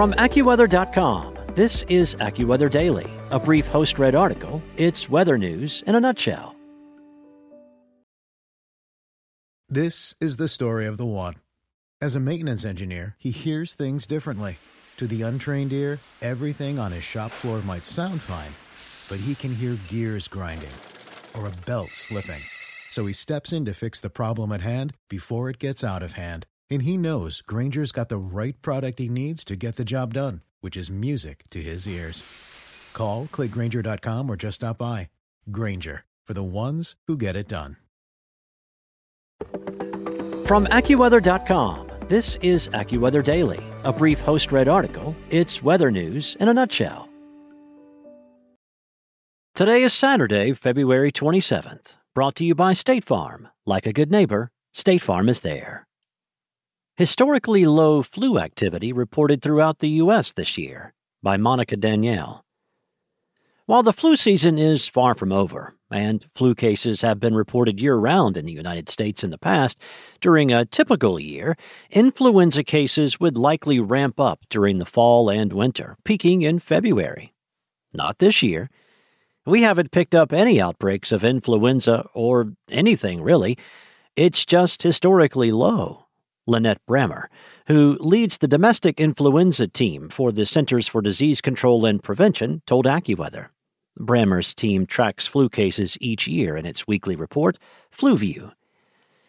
From AccuWeather.com, this is AccuWeather Daily, a brief host read article. It's weather news in a nutshell. This is the story of the one. As a maintenance engineer, he hears things differently. To the untrained ear, everything on his shop floor might sound fine, but he can hear gears grinding or a belt slipping. So he steps in to fix the problem at hand before it gets out of hand. And he knows Grainger's got the right product he needs to get the job done, which is music to his ears. Call, clickgrainger.com, or just stop by. Grainger, for the ones who get it done. From AccuWeather.com, this is AccuWeather Daily, a brief host read article. It's weather news in a nutshell. Today is Saturday, February 27th, brought to you by State Farm. Like a good neighbor, State Farm is there. Historically low flu activity reported throughout the U.S. this year by Monica Danielle. While the flu season is far from over, and flu cases have been reported year round in the United States in the past, during a typical year, influenza cases would likely ramp up during the fall and winter, peaking in February. Not this year. We haven't picked up any outbreaks of influenza or anything really. It's just historically low. Lynette Brammer, who leads the domestic influenza team for the Centers for Disease Control and Prevention, told AccuWeather. Brammer's team tracks flu cases each year in its weekly report, FluView.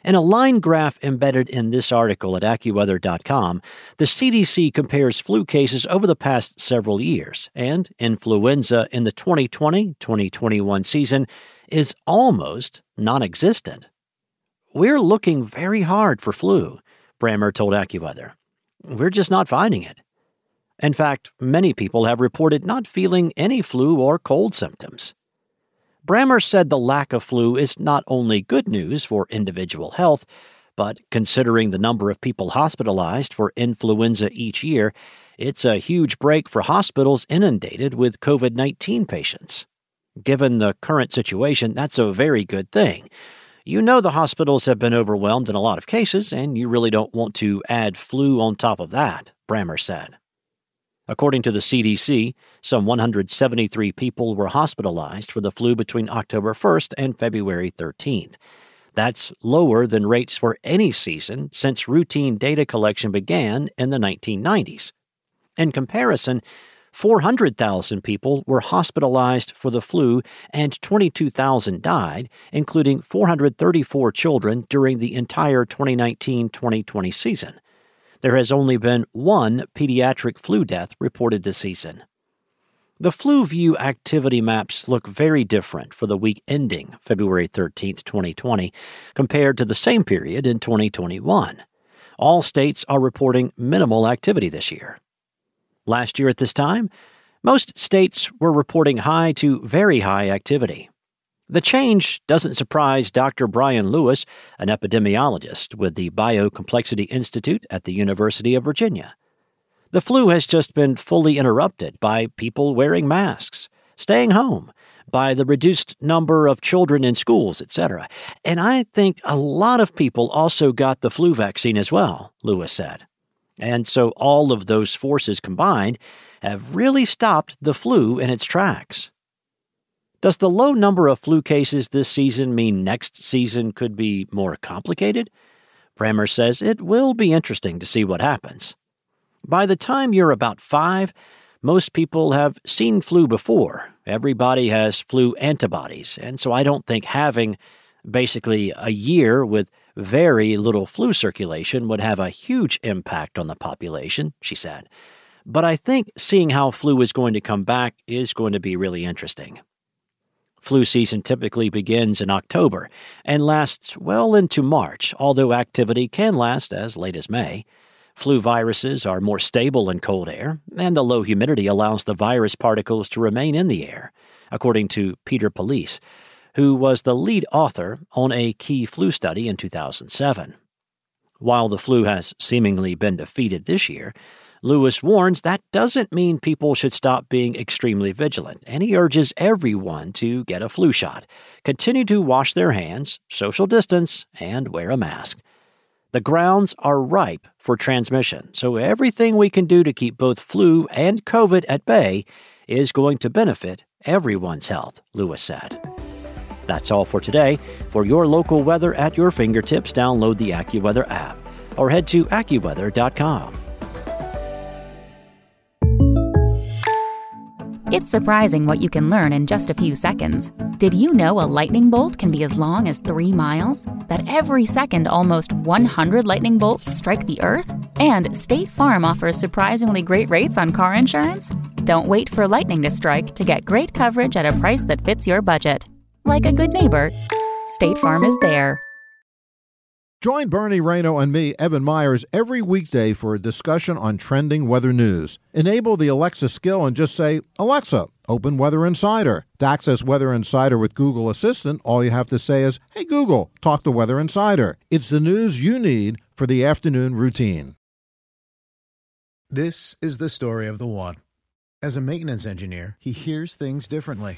In a line graph embedded in this article at AccuWeather.com, the CDC compares flu cases over the past several years, and influenza in the 2020 2021 season is almost non existent. We're looking very hard for flu, Brammer told AccuWeather. We're just not finding it. In fact, many people have reported not feeling any flu or cold symptoms. Brammer said the lack of flu is not only good news for individual health, but considering the number of people hospitalized for influenza each year, it's a huge break for hospitals inundated with COVID 19 patients. Given the current situation, that's a very good thing. You know the hospitals have been overwhelmed in a lot of cases, and you really don't want to add flu on top of that, Brammer said. According to the CDC, some 173 people were hospitalized for the flu between October 1st and February 13th. That's lower than rates for any season since routine data collection began in the 1990s. In comparison, 400,000 people were hospitalized for the flu and 22,000 died, including 434 children during the entire 2019 2020 season there has only been one pediatric flu death reported this season. The FluView activity maps look very different for the week ending February 13, 2020, compared to the same period in 2021. All states are reporting minimal activity this year. Last year at this time, most states were reporting high to very high activity. The change doesn't surprise Dr. Bryan Lewis, an epidemiologist with the Biocomplexity Institute at the University of Virginia. The flu has just been fully interrupted by people wearing masks, staying home, by the reduced number of children in schools, etc. And I think a lot of people also got the flu vaccine as well, Lewis said. And so all of those forces combined have really stopped the flu in its tracks. Does the low number of flu cases this season mean next season could be more complicated? Brammer says it will be interesting to see what happens. By the time you're about five, most people have seen flu before. Everybody has flu antibodies, and so I don't think having basically a year with very little flu circulation would have a huge impact on the population, she said. But I think seeing how flu is going to come back is going to be really interesting. Flu season typically begins in October and lasts well into March, although activity can last as late as May. Flu viruses are more stable in cold air, and the low humidity allows the virus particles to remain in the air, according to Peter Palese, who was the lead author on a key flu study in 2007. While the flu has seemingly been defeated this year, Lewis warns that doesn't mean people should stop being extremely vigilant, and he urges everyone to get a flu shot, continue to wash their hands, social distance, and wear a mask. The grounds are ripe for transmission, so everything we can do to keep both flu and COVID at bay is going to benefit everyone's health, Lewis said. That's all for today. For your local weather at your fingertips, download the AccuWeather app or head to AccuWeather.com. It's surprising what you can learn in just a few seconds. Did you know a lightning bolt can be as long as three miles? That every second, almost 100 lightning bolts strike the Earth? And State Farm offers surprisingly great rates on car insurance? Don't wait for lightning to strike to get great coverage at a price that fits your budget. Like a good neighbor, State Farm is there. Join Bernie Rayno and me, Evan Myers, every weekday for a discussion on trending weather news. Enable the Alexa skill and just say, Alexa, open Weather Insider. To access Weather Insider with Google Assistant, all you have to say is, Hey Google, talk to Weather Insider. It's the news you need for the afternoon routine. This is the story of the one. As a maintenance engineer, he hears things differently.